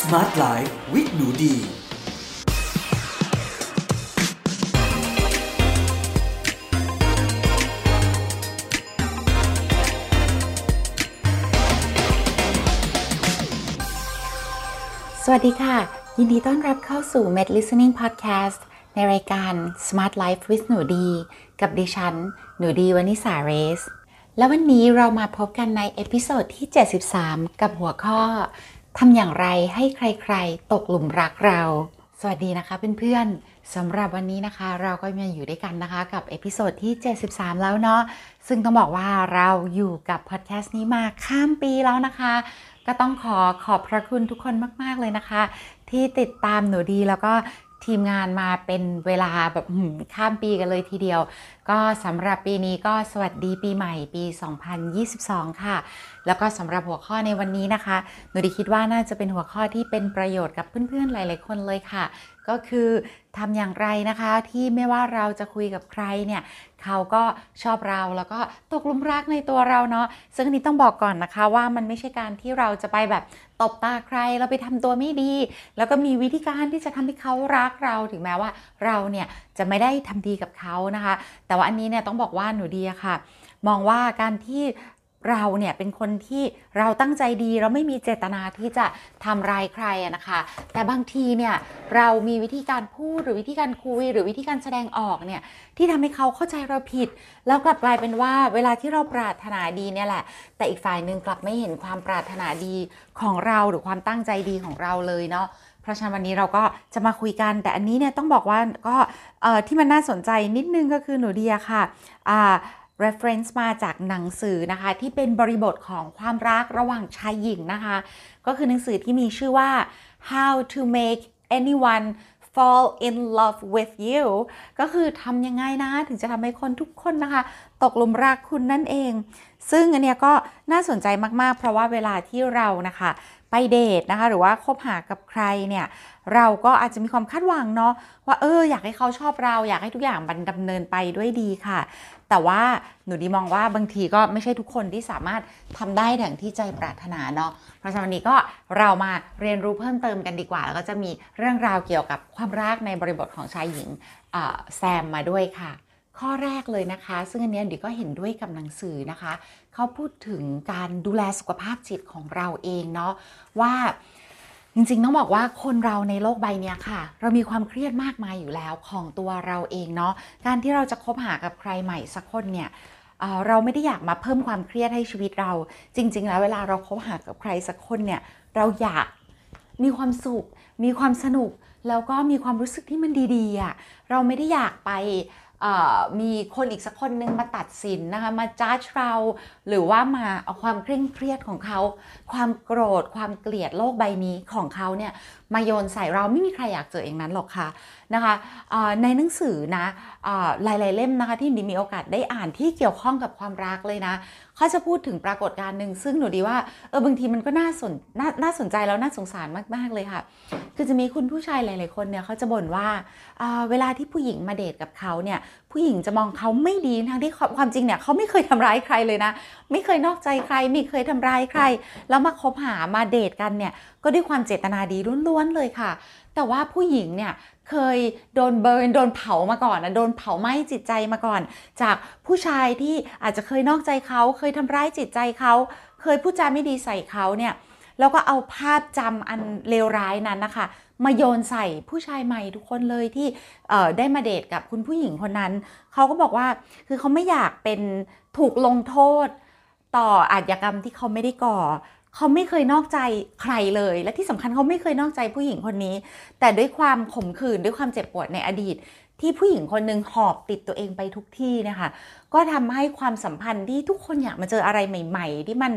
Smart Life with หนูดี สวัสดีค่ะ ยินดีต้อนรับเข้าสู่ Med Listening Podcast ในรายการ Smart Life with หนูดี กับดิฉัน หนูดีวนิษาเรซ และวันนี้เรามาพบกันใน episode ที่ 73 กับหัวข้อ ทำอย่างไรให้ใครๆ ตกหลุมรักเรา สวัสดีนะคะเพื่อนๆสำหรับวันนี้นะคะ เราก็มาอยู่ด้วยกันนะคะกับ episode ที่ 73 แล้วเนาะซึ่งต้องบอกว่าเราอยู่กับพอดแคสต์นี้มาข้ามปีแล้วนะคะ ก็ต้องขอขอบพระคุณทุกคนมากๆเลยนะคะ ที่ติดตามหนูดีแล้วก็ ทีมงานมาเป็นเวลาแบบข้ามปีกันเลยทีเดียว ก็สำหรับปีนี้ก็สวัสดีปีใหม่ปี 2022 ค่ะ แล้วก็สำหรับหัวข้อในวันนี้นะคะ หนูดีคิดว่าน่าจะเป็นหัวข้อที่เป็นประโยชน์กับเพื่อนๆหลาย ๆ คนเลยค่ะ ก็คือทำอย่างไรนะคะที่ไม่ว่าเราจะคุยกับใครเนี่ยเขาก็ชอบเราแล้วก็ตกหลุมรักในตัวเราเนาะซึ่งนนี้ต้องบอกก่อนนะคะว่ามันไม่ใช่การที่เราจะไปแบบ ตบตาใครเราไปทำตัวไม่ดี แล้วก็มีวิธีการที่จะทำให้เขารักเราถึงแม้ว่าเราเนี่ยจะไม่ได้ทำดีกับเขานะคะ แต่ว่าอันนี้เนี่ยต้องบอกว่าหนูดีอะค่ะ มองว่าการที่ เราเนี่ยเป็นคนที่เราตั้งใจดีเราไม่มีเจตนาที่จะทำร้ายใครนะคะ แต่บางทีเนี่ยเรามีวิธีการพูดหรือวิธีการคุย หรือวิธีการแสดงออกเนี่ยที่ทำให้เขาเข้าใจเราผิด แล้วกลับกลายเป็นว่าเวลาที่เราปรารถนาดีเนี่ยแหละ แต่อีกฝ่ายหนึ่งกลับไม่เห็นความปรารถนาดีของเราหรือความตั้งใจดีของเราเลยเนาะเพราะฉะนั้นวันนี้เราก็จะมาคุยกันแต่อันนี้เนี่ยต้องบอกว่าก็เอ่อที่มันน่าสนใจนิดนึงก็คือหนูเดียค่ะอ่า reference มาจากหนังสือนะคะ ที่เป็นบริบทของความรักระหว่างชายหญิงนะคะ ก็คือหนังสือที่มีชื่อว่า how to make anyone fall in love with you ก็คือทำยังไงนะถึงจะทำให้คนทุกคนนะคะ ตกหลุมรักคุณนั่นเอง ซึ่งอันเนี้ยก็น่าสนใจมากๆ เพราะว่าเวลาที่เรานะคะไปเดทนะคะ หรือว่าคบหากับใครเนี่ย เราก็อาจจะมีความคาดหวังเนาะว่าเอออยากให้เขาชอบเรา อยากให้ทุกอย่างมันดำเนินไปด้วยดีค่ะ แต่ว่าหนูดีมองว่าบางทีก็ไม่ใช่ทุกคนที่สามารถทำได้อย่างที่ใจปรารถนาเนาะเพราะฉะนั้นวันนี้ก็เรามาเรียนรู้เพิ่มเติมกันดีกว่า แล้วก็จะมีเรื่องราวเกี่ยวกับความรักในบริบทของชายหญิงแซมมาด้วยค่ะ ข้อแรกเลยนะคะ ซึ่งอันนี้ดิก็เห็นด้วยกับหนังสือนะคะ เขาพูดถึงการดูแลสุขภาพจิตของเราเองเนาะว่า จริงๆ ต้องบอกว่าคนเราในโลกใบนี้ค่ะ เรามีความเครียดมากมายอยู่แล้วของตัวเราเองเนาะการที่เราจะคบหากับใครใหม่สักคนเนี่ยเเราไม่ได้อยากมาเพิ่มความเครียดให้ชีวิตเรา จริง ๆ แล้วเวลาเราคบหากับใครสักคนเนี่ยเราอยากมีความสุข มีความสนุก แล้วก็มีความรู้สึกที่มันดีๆอะเราไม่ได้อยากไป มีคนอีกสักคนนึงมาตัดสินนะคะ มาจ้าชเรา หรือว่ามาเอาความเคร่งเครียดของเขา ความโกรธ ความเกลียดโลกใบนี้ของเขาเนี่ยมาโยนใส่เราไม่มีใครอยากเจออย่างนั้นหรอกค่ะนะคะในหนังสือนะอ่อหลายๆเล่มนะคะที่ดิมีโอกาสได้อ่านที่เกี่ยวข้องกับความรักเลยนะ เขาจะพูดถึงปรากฏการณ์หนึ่งซึ่งหนูดีว่าเออบางทีมันก็น่าสนนาน่าสนใจแล้วน่าสงสารมาก ๆ เลยค่ะ คือจะมีคุณผู้ชายหลาย ๆ คนเนี่ยเขาจะบ่นว่าอ่าเวลาที่ผู้หญิงมาเดทกับเขาเนี่ยผู้หญิงจะมองเขาไม่ดีทั้งที่ความความจริงเนี่ยเขาไม่เคยทำร้ายใครเลยนะ ไม่เคยนอกใจใคร ไม่เคยทำร้ายใคร แล้วมาคบหามาเดทกันเนี่ยก็ด้วยความเจตนาดีล้วน ๆ เลยค่ะ แต่ว่าผู้หญิงเนี่ย เคยโดนเบิร์นโดนเผามาก่อนนะโดนเผาไหม้จิตใจมาก่อน จากผู้ชายที่อาจจะเคยนอกใจเขาเคยทำร้ายจิตใจเขาเคยพูดจาไม่ดีใส่เขาเนี่ยแล้วก็เอาภาพจำอันเลวร้ายนั้นนะคะมาโยนใส่ผู้ชายใหม่ทุกคนเลยที่ได้มาเดทกับคุณผู้หญิงคนนั้น เขาก็บอกว่าคือเขาไม่อยากเป็นถูกลงโทษต่ออาชญากรรมที่เขาไม่ได้ก่อ เขาไม่เคยนอกใจใครเลย และที่สำคัญเขาไม่เคยนอกใจผู้หญิงคนนี้ แต่ด้วยความขมขื่นด้วยความเจ็บปวดในอดีต ที่ผู้หญิงคนหนึ่งหอบติดตัวเองไปทุกที่นะคะ ก็ทำให้ความสัมพันธ์ที่ทุกคนอยากมาเจออะไรใหม่ ๆ ที่มัน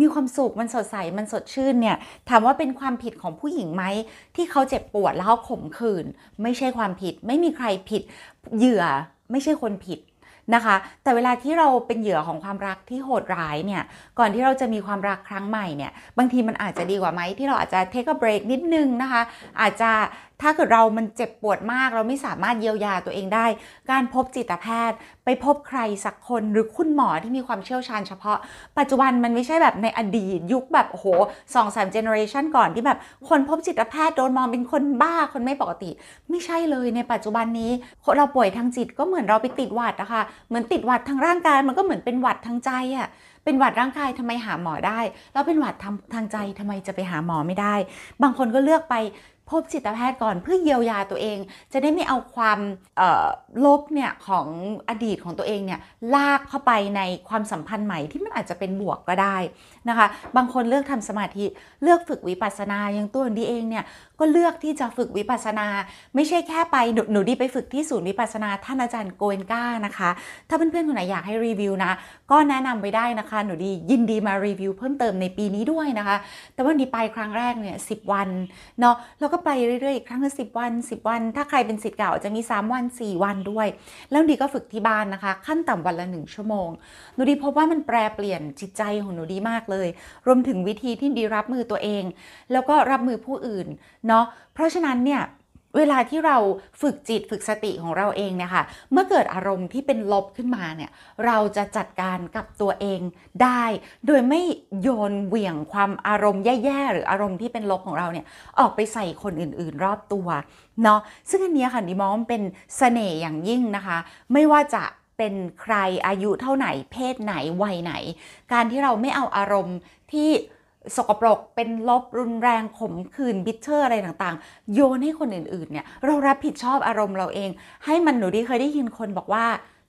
มีความสุขมันสดใสมันสดชื่นเนี่ยถามว่าเป็นความผิดของผู้หญิงไหมที่เขาเจ็บปวดแล้วเขาขมขื่นไม่ใช่ความผิด ไม่มีใครผิดเหยื่อไม่ใช่คนผิด นะคะ แต่เวลาที่เราเป็นเหยื่อของความรักที่โหดร้ายเนี่ย ก่อนที่เราจะมีความรักครั้งใหม่เนี่ย บางทีมันอาจจะดีกว่าไหมที่เราอาจจะ take a break นิดนึงนะคะ อาจจะถ้าเกิดเรามันเจ็บปวดมาก เราไม่สามารถเยียวยาตัวเองได้ การพบจิตแพทย์ ไปพบใครสักคนหรือคุณหมอที่มีความเชี่ยวชาญเฉพาะ ปัจจุบันมันไม่ใช่แบบในอดีตยุคแบบโอ้โหสองสามเจเนอเรชันก่อนที่แบบ คนพบจิตแพทย์โดนมองเป็นคนบ้าคนไม่ปกติ ไม่ใช่เลยในปัจจุบันนี้เราป่วยทางจิตก็เหมือนเราไปติดหวัดนะคะเหมือนติดหวัดทางร่างกายมันก็เหมือนเป็นหวัดทางใจอะ่ะเป็นหวัดร่างกายทำไมหาหมอได้ แล้วเป็นหวัดทางทางใจทำไมจะไปหาหมอไม่ได้ บางคนก็เลือกไป พบจิตแพทย์ก่อนเพื่อเยียวยาตัวเอง จะได้ไม่เอาความลบเนี่ยของอดีตของตัวเองเนี่ยลากเข้าไปในความสัมพันธ์ใหม่ที่มันอาจจะเป็นบวกก็ได้ นะคะ บางคนเลือกทำสมาธิเลือกฝึกวิปัสสนาอย่างตัวดีเองเนี่ยก็เลือกที่จะฝึกวิปัสสนา ไม่ใช่แค่ไปหนหนูดีไปฝึกที่ศูนย์วิปัสสนาท่านอาจารย์โกเอนก้านะคะ ถ้าเพื่อนๆคนไหนอยากให้รีวิวนะ ก็แนะนำไปได้นะคะ หนูดียินดีมารีวิวเพิ่มเติมในปีนี้ด้วยนะคะ แต่ว่าดีไปครั้งแรกเนี่ยสิวันเนาะแล้วก็ไปเรื่อยๆอีกครั้งละสิบวัน 10 วัน ถ้าใครเป็นสิทธิ์เก่าจะมี 3 วัน 4 วันด้วย แล้วดีก็ฝึกที่บ้านนะคะ ขั้นต่ำวันละ 1 ชั่วโมง หนูดีพบว่ามันแปรเปลี่ยนจิตใจของหนูดีมากเลยรวมถึงวิธีที่ดีรับมือตัวเอง แล้วก็รับมือผู้อื่นเนาะเพราะฉะนั้นเนี่ยเวลาที่เราฝึกจิตฝึกสติของเราเองเนี่ยค่ะ เมื่อเกิดอารมณ์ที่เป็นลบขึ้นมาเนี่ย เราจะจัดการกับตัวเองได้ โดยไม่โยนเหวี่ยงความอารมณ์แย่ๆ หรืออารมณ์ที่เป็นลบของเราเนี่ย ออกไปใส่คนอื่นๆ รอบตัวเนาะ ซึ่งอันนี้ค่ะดิมองเป็นสเสน่ห์อย่างยิ่งนะคะ ไม่ว่าจะ เป็นใครอายุเท่าไหน เพศไหนวัยไหน การที่เราไม่เอาอารมณ์ที่สกปรกเป็นลบรุนแรงขมขื่น bitter อะไรต่างๆ โยนให้คนอื่นๆเนี่ยเรารับผิดชอบอารมณ์เราเอง ให้มันหนูดีเคยได้ยินคนบอกว่า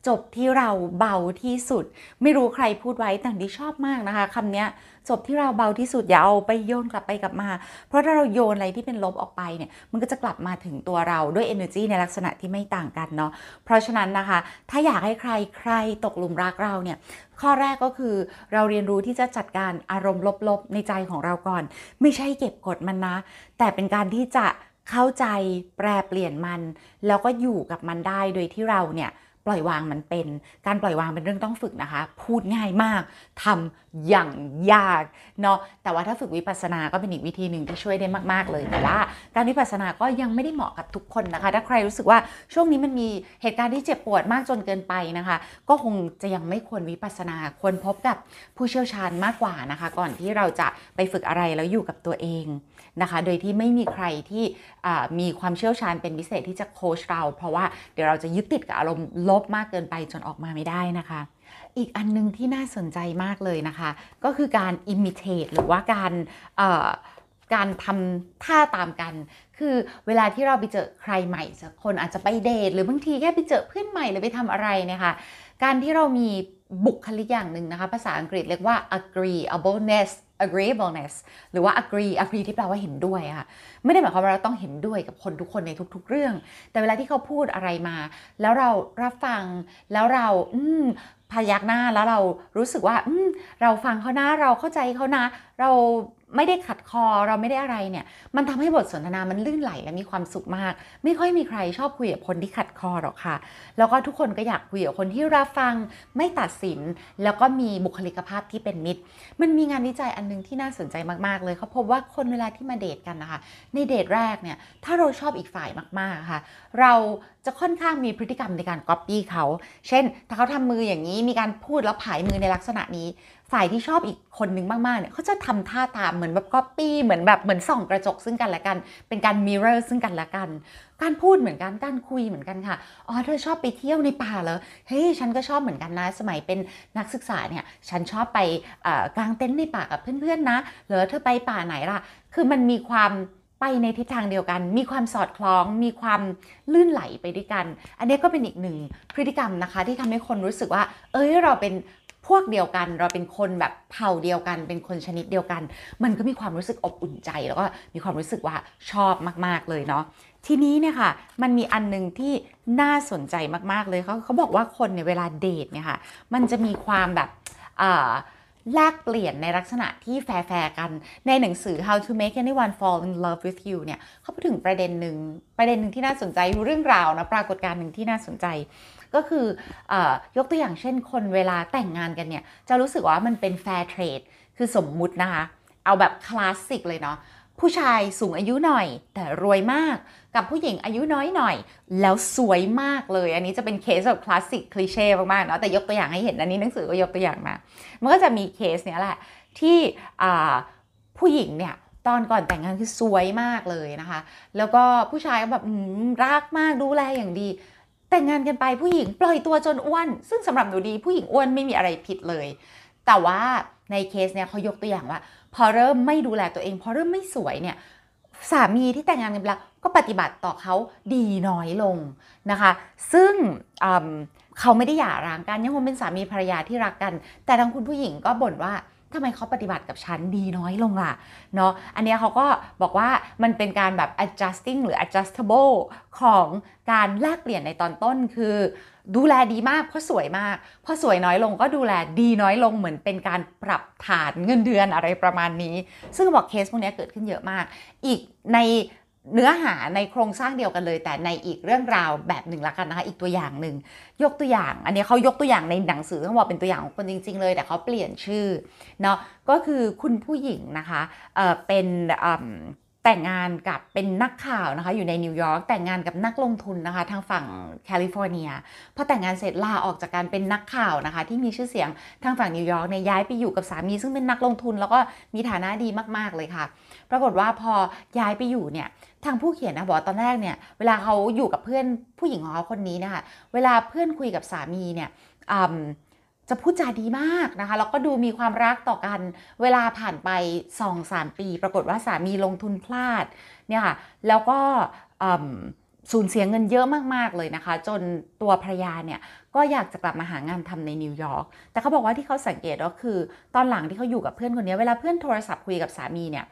จบที่เราเบาที่สุด ไม่รู้ใครพูดไว้แต่ดีชอบมากนะคะคำนี้จบที่เราเบาที่สุดอย่าเอาไปโยนกลับไปกลับมา เพราะถ้าเราโยนอะไรที่เป็นลบออกไปเนี่ยมันก็จะกลับมาถึงตัวเราด้วย energy ในลักษณะที่ไม่ต่างกันเนาะเพราะฉะนั้นนะคะ ถ้าอยากให้ใครใครตกหลุมรักเราเนี่ยข้อแรกก็คือเราเรียนรู้ที่จะจัดการอารมณ์ลบๆ ในใจของเราก่อน ไม่ใช่เก็บกดมันนะ แต่เป็นการที่จะเข้าใจแปรเปลี่ยนมัน แล้วก็อยู่กับมันได้โดยที่เราเนี่ย ปล่อยวางมันเป็น การปล่อยวางเป็นเรื่องต้องฝึกนะคะ พูดง่ายมากทำอย่างยากเนาะแต่ว่าถ้าฝึกวิปัสสนาก็เป็นอีกวิธีหนึ่งที่ช่วยได้มาก ๆ เลยแต่ว่าการวิปัสสนาก็ยังไม่ได้เหมาะกับทุกคนนะคะ ถ้าใครรู้สึกว่าช่วงนี้มันมีเหตุการณ์ที่เจ็บปวดมากจนเกินไปนะคะ ก็คงจะยังไม่ควรวิปัสสนาควรพบกับผู้เชี่ยวชาญมากกว่านะคะ ก่อนที่เราจะไปฝึกอะไรแล้วอยู่กับตัวเอง นะคะ โดยที่ไม่มีใครที่มีความเชี่ยวชาญเป็นพิเศษที่จะโค้ชเรา เพราะว่าเดี๋ยวเราจะยึดติดกับอารมณ์ลบมากเกินไปจนออกมาไม่ได้นะคะอีกอันนึงที่น่าสนใจมากเลยนะคะ ก็คือการ imitate หรือว่าการการทำท่าตามกัน คือเวลาที่เราไปเจอใครใหม่สักคนอาจจะไปเดท หรือบางทีแค่ไปเจอเพื่อนใหม่หรือไปทำอะไรนี่ยค่ะการที่เรามีบุคลิกอย่างหนึ่งนะคะ ภาษาอังกฤษเรียกว่า agreeableness agreeableness หรือว่า agree agree ที่แปลว่าเห็นด้วยค่ะไม่ได้หมายความว่าเราต้องเห็นด้วยกับคนทุกคนในทุก ๆ เรื่อง แต่เวลาที่เขาพูดอะไรมา แล้วเรารับฟังแล้วเราอืมพยักหน้าแล้วเรารู้สึกว่า อืมเราฟังเขานะเราเข้าใจเขานะ เรา ไม่ได้ขัดคอเราไม่ได้อะไรเนี่ย มันทำให้บทสนทนามันลื่นไหลและมีความสุขมาก ไม่ค่อยมีใครชอบคุยกับคนที่ขัดคอหรอกค่ะ แล้วก็ทุกคนก็อยากคุยกับคนที่รับฟัง ไม่ตัดสิน แล้วก็มีบุคลิกภาพที่เป็นมิตร มันมีงานวิจัยอันนึงที่น่าสนใจมากๆเลยเขาพบว่าคนเวลาที่มาเดทกันนะคะ ในเดทแรกเนี่ยถ้าเราชอบอีกฝ่ายมากๆค่ะ เราจะค่อนข้างมีพฤติกรรมในการก๊อปปี้เขา เช่น ถ้าเขาทำมืออย่างนี้มีการพูดแล้วผายมือในลักษณะนี้ ฝ่ายที่ชอบอีกคนนึงมากๆเนี่ยเขาจะทำท่าตามเหมือนแบบก๊อปปี้เหมือนแบบเหมือนส่องกระจกซึ่งกันและกัน เป็นการมิเรอร์ซึ่งกันและกัน การพูดเหมือนกันการคุยเหมือนกันค่ะอ๋อเธอชอบไปเที่ยวในป่าเหรอเฮ้ยฉันก็ชอบเหมือนกันนะสมัยเป็นนักศึกษาเนี่ยฉันชอบไปกางเต็นท์ในป่ากับเพื่อนๆนะหรือเธอไปป่าไหนล่ะ คือมันมีความไปในทิศทางเดียวกัน มีความสอดคล้อง มีความลื่นไหลไปด้วยกัน อันนี้ก็เป็นอีกหนึ่งพฤติกรรมนะคะ ที่ทำให้คนรู้สึกว่า เอ้ยเราเป็น พวกเดียวกันเราเป็นคนแบบเผ่าเดียวกัน เป็นคนชนิดเดียวกัน มันก็มีความรู้สึกอบอุ่นใจ แล้วก็มีความรู้สึกว่าชอบมากๆเลยเนาะทีนี้เนี่ยค่ะมันมีอันนึงที่น่าสนใจมากๆเลยเขาเขาบอกว่าคนในเวลาเดทเนี่ยค่ะมันจะมีความแบบ แลกเปลี่ยนในลักษณะที่แฟร์กันในหนังสือ How to Make Anyone Fall in Love with You เนี่ยเขาพูดถึงประเด็นหนึ่งประเด็นหนึ่งที่น่าสนใจเรื่องราวนะปรากฏการณ์หนึ่งที่น่าสนใจ ก็คืออยกตัวอย่างเช่นคนเวลาแต่งงานกันเนี่ย จะรู้สึกว่ามันเป็น fair trade คือสมมุตินะคะ เอาแบบคลาสสิกเลยเนาะผู้ชายสูงอายุหน่อยแต่รวยมาก กับผู้หญิงอายุน้อยหน่อย แล้วสวยมากเลย อันนี้จะเป็นเคสแบบคลาสสิก cliché มากๆเนาะแต่ยกตัวอย่างให้เห็นอันนี้หนังสือก็ยกตัวอย่างมา มันก็จะมีเคสเนี้ยแหละ ที่ผู้หญิงเนี่ยตอนก่อนแต่งงานคือสวยมากเลยนะคะ แล้วก็ผู้ชายก็แบบรักมากดูแลอย่างดี แต่งงานกันไปผู้หญิงปล่อยตัวจนอ้วน ซึ่งสำหรับหนูดีผู้หญิงอ้วนไม่มีอะไรผิดเลย แต่ว่าในเคสเนี่ยเขายกตัวอย่างว่า พอเริ่มไม่ดูแลตัวเอง พอเริ่มไม่สวยเนี่ย สามีที่แต่งงานกันแล้วก็ปฏิบัติต่อเขาดีน้อยลงนะคะ ซึ่งเขาไม่ได้หย่าร้างกันยังคงเป็นสามีภรรยาที่รักกัน แต่ทางคุณผู้หญิงก็บ่นว่า ทำไมเขาปฏิบัติกับฉันดีน้อยลงล่ะเนาะอันนี้เขาก็บอกว่ามันเป็นการแบบ adjusting หรือ adjustable ของการแลกเปลี่ยนในตอนต้นคือ ดูแลดีมากเพราะสวยมากพอสวยน้อยลงก็ดูแลดีน้อยลงเหมือนเป็นการปรับฐานเงินเดือนอะไรประมาณนี้ ซึ่งบอกเคสพวกนี้เกิดขึ้นเยอะมาก อีกใน เนื้อหาในโครงสร้างเดียวกันเลย แต่ในอีกเรื่องราวแบบหนึ่งละกันนะคะ อีกตัวอย่างหนึ่งยกตัวอย่าง อันนี้เขายกตัวอย่างในหนังสือเขาบอกเป็นตัวอย่างของคนจริง ๆ เลย แต่เขาเปลี่ยนชื่อเนาะก็คือคุณผู้หญิงนะคะเเป็น แต่งงานกับเป็นนักข่าวนะคะ อยู่ในนิวยอร์กแต่งงานกับนักลงทุนนะคะ ทางฝั่งแคลิฟอร์เนียพอแต่งงานเสร็จลาออกจากการเป็นนักข่าวนะคะ ที่มีชื่อเสียงทางฝั่งนิวยอร์กเนี่ยย้ายไปอยู่กับสามี ซึ่งเป็นนักลงทุนแล้วก็มีฐานะดีมากๆเลยค่ะ ปรากฏว่าพอย้ายไปอยู่เนี่ยทางผู้เขียนนะบอกตอนแรกเนี่ยเวลาเขาอยู่กับเพื่อนผู้หญิงของเขาคนนี้นะคะเวลาเพื่อนคุยกับสามีเนี่ย จะพูดจาดีมากนะคะ แล้วก็ดูมีความรักต่อกันเวลาผ่านไป 2-3 ปี ปรากฏว่าสามีลงทุนพลาดเนี่ยค่ะแล้วก็สูญเสียเงินเยอะมาก ๆ เลยนะคะ จนตัวภรรยาเนี่ยก็อยากจะกลับมาหางานทำในนิวยอร์กแต่เขาบอกว่าที่เขาสังเกตก็คือ ตอนหลังที่เขาอยู่กับเพื่อนคนนี้เวลาเพื่อนโทรศัพท์คุยกับสามีเนี่ย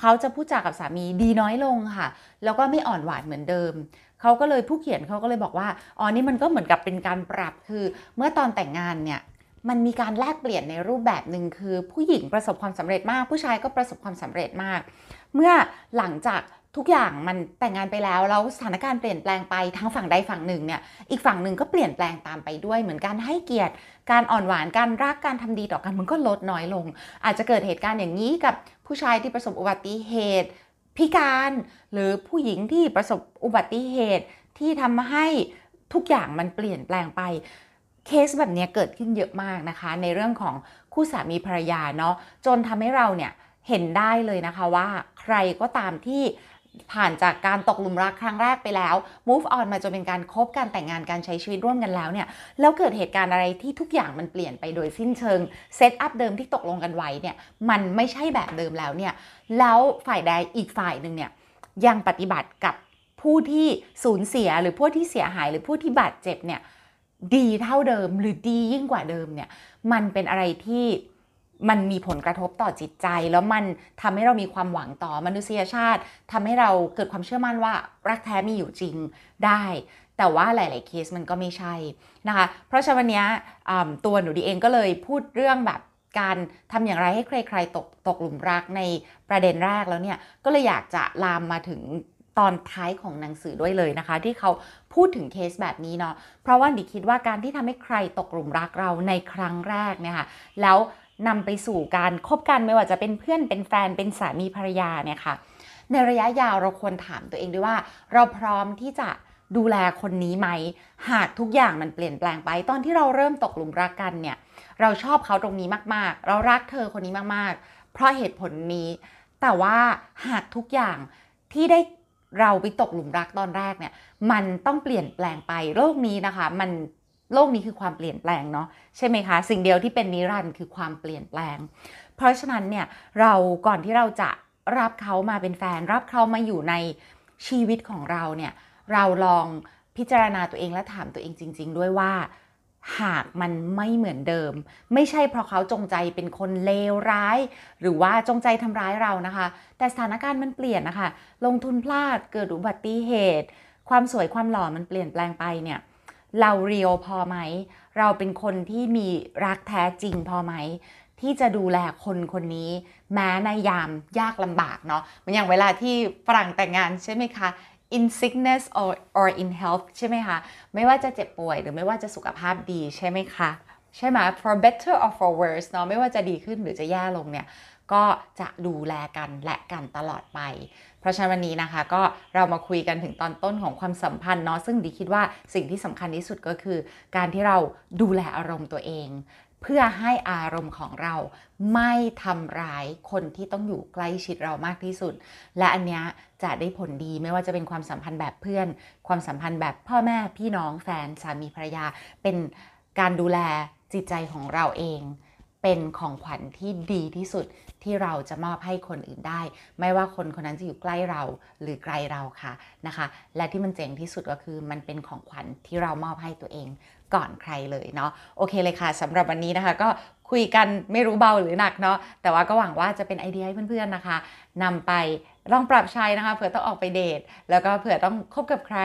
เขาจะพูดจากับสามีดีน้อยลงค่ะ แล้วก็ไม่อ่อนหวานเหมือนเดิมเขาก็เลยผู้เขียนเขาก็เลยบอกว่าอ๋อนี่มันก็เหมือนกับเป็นการปรับคือ เมื่อตอนแต่งงานเนี่ย มันมีการแลกเปลี่ยนในรูปแบบหนึ่งคือ ผู้หญิงประสบความสำเร็จมาก ผู้ชายก็ประสบความสำเร็จมาก เมื่อหลังจากทุกอย่างมันแต่งงานไปแล้วแล้วสถานการณ์เปลี่ยนแปลงไปทั้งฝั่งใดฝั่งหนึ่งเนี่ยอีกฝั่งหนึ่งก็เปลี่ยนแปลงตามไปด้วย เหมือนการให้เกียรติการอ่อนหวานการรักการทำดีต่อกันมันก็ลดน้อยลง อาจจะเกิดเหตุการณ์อย่างนี้กับผู้ชายที่ประสบอุบัติเหตุ พิการหรือผู้หญิงที่ประสบอุบัติเหตุที่ทำให้ทุกอย่างมันเปลี่ยนแปลงไป เคสแบบนี้เกิดขึ้นเยอะมากนะคะ ในเรื่องของคู่สามีภรรยาเนาะจนทำให้เราเนี่ยเห็นได้เลยนะคะว่าใครก็ตามที่ผ่านจากการตกหลุมรักครั้งแรกไปแล้ว move on มาจนเป็นการคบการแต่งงานการใช้ชีวิตร่วมกันแล้วเนี่ย แล้วเกิดเหตุการณ์อะไรที่ทุกอย่างมันเปลี่ยนไปโดยสิ้นเชิง setup เดิมที่ตกลงกันไว้เนี่ย มันไม่ใช่แบบเดิมแล้วเนี่ย แล้วฝ่ายใดอีกฝ่ายหนึ่งเนี่ยยังปฏิบัติกับผู้ที่สูญเสียหรือผู้ที่เสียหายหรือผู้ที่บาดเจ็บเนี่ย ดีเท่าเดิมหรือดียิ่งกว่าเดิมเนี่ยมันเป็นอะไรที่มันมีผลกระทบต่อจิตใจ แล้วมันทำให้เรามีความหวังต่อมนุษยชาติทำให้เราเกิดความเชื่อมั่นว่ารักแท้มีอยู่จริงได้ แต่ว่าหลาย ๆ เคสมันก็ไม่ใช่นะคะเพราะฉะนั้นวันนี้ตัวหนูดีเองก็เลยพูดเรื่องแบบการทำอย่างไรให้ใคร ๆ ตกตกหลุมรักในประเด็นแรกแล้วเนี่ยก็เลยอยากจะลามมาถึง ตอนท้ายของหนังสือด้วยเลยนะคะ ที่เขาพูดถึงเคสแบบนี้เนาะเพราะว่าดิคิดว่าการที่ทำให้ใครตกหลุมรักเราในครั้งแรกเนี่ยค่ะแล้วนำไปสู่การคบกันไม่ว่าจะเป็นเพื่อนเป็นแฟนเป็นสามีภรรยาเนี่ยค่ะในระยะยาวเราควรถามตัวเองด้วยว่า เราพร้อมที่จะดูแลคนนี้ไหม หากทุกอย่างมันเปลี่ยนแปลงไป ตอนที่เราเริ่มตกหลุมรักกันเนี่ย เราชอบเขาตรงนี้มากๆ เรารักเธอคนนี้มากๆ เพราะเหตุผลนี้ แต่ว่าหากทุกอย่างที่ได้ เราไปตกหลุมรักตอนแรกเนี่ย มันต้องเปลี่ยนแปลงไปโลกนี้นะคะ มันโลกนี้คือความเปลี่ยนแปลงเนาะใช่ไหมคะ สิ่งเดียวที่เป็นนิรันดร์คือความเปลี่ยนแปลง เพราะฉะนั้นเนี่ยเราก่อนที่เราจะรับเขามาเป็นแฟน รับเขามาอยู่ในชีวิตของเราเนี่ย เราลองพิจารณาตัวเองและถามตัวเองจริง ๆ ด้วยว่า หากมันไม่เหมือนเดิม ไม่ใช่เพราะเขาจงใจเป็นคนเลวร้าย หรือว่าจงใจทำร้ายเรานะคะ แต่สถานการณ์มันเปลี่ยนนะคะ ลงทุนพลาดเกิดอุบัติเหตุ ความสวยความหล่อมันเปลี่ยนแปลงไปเนี่ยเราเรียวพอไหม เราเป็นคนที่มีรักแท้จริงพอไหม ที่จะดูแลคนคนนี้ แม้ในยามยากลำบากเนาะมือนอย่างเวลาที่ฝรั่งแต่งงานใช่ไหมคะ in sickness or or in health ใช่ไหมคะ ไม่ว่าจะเจ็บป่วยหรือไม่ว่าจะสุขภาพดีใช่ไหมคะ ใช่ไหม for better or for worse เนาะไม่ว่าจะดีขึ้นหรือจะแย่ลงเนี่ย ก็จะดูแลกันและกันตลอดไป เพราะฉะนั้นวันนี้นะคะ ก็เรามาคุยกันถึงตอนต้นของความสัมพันธ์เนาะซึ่งดีคิดว่าสิ่งที่สำคัญที่สุดก็คือ การที่เราดูแลอารมณ์ตัวเอง เพื่อให้อารมณ์ของเราไม่ทำร้ายคนที่ต้องอยู่ใกล้ชิดเรามากที่สุด และอันเนี้ยจะได้ผลดีไม่ว่าจะเป็นความสัมพันธ์แบบเพื่อน ความสัมพันธ์แบบพ่อแม่พี่น้องแฟนสามีภรรยา เป็นการดูแลจิตใจของเราเอง เป็นของขวัญที่ดีที่สุดที่เราจะมอบให้คนอื่นได้ ไม่ว่าคนคนนั้นจะอยู่ใกล้เราหรือไกลเราค่ะนะคะ และที่มันเจ๋งที่สุดก็คือมันเป็นของขวัญที่เรามอบให้ตัวเอง ก่อนใครเลยเนาะโอเคเลยค่ะสำหรับวันนี้นะคะ ก็คุยกันไม่รู้เบาหรือหนักเนาะแต่ว่าก็หวังว่าจะเป็นไอเดียให้เพื่อนๆนะคะนำไปลองปรับใช้นะคะเผื่อต้องออกไปเดท แล้วก็เผื่อต้องคบกับใคร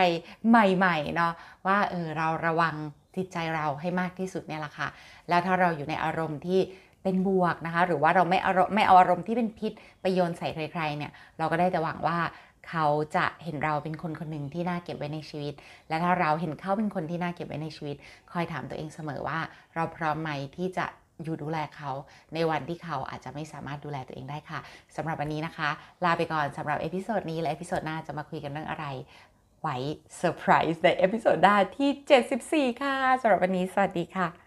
ใหม่ๆเนาะว่าเออเราระวังจิตใจเราให้มากที่สุดเนี่ยแหละค่ะ แล้วถ้าเราอยู่ในอารมณ์ที่เป็นบวกนะคะ หรือว่าเราไม่อารมณ์ไม่เอาอารมณ์ที่เป็นพิษไปโยนใส่ใครๆเนี่ย เราก็ได้แต่หวังว่า เขาจะเห็นเราเป็นคนคนหนึ่งที่น่าเก็บไว้ในชีวิต และถ้าเราเห็นเขาเป็นคนที่น่าเก็บไว้ในชีวิต คอยถามตัวเองเสมอว่า เราพร้อมไหมที่จะอยู่ดูแลเขาในวันที่เขาอาจจะไม่สามารถดูแลตัวเองได้ค่ะสำหรับวันนี้นะคะ ลาไปก่อนสำหรับ episode นี้และ episode หน้าจะมาคุยกันเรื่องอะไร ไว้เซอร์ไพรส์ใน episode หน้าที่ 74 ค่ะสำหรับวันนี้สวัสดีค่ะ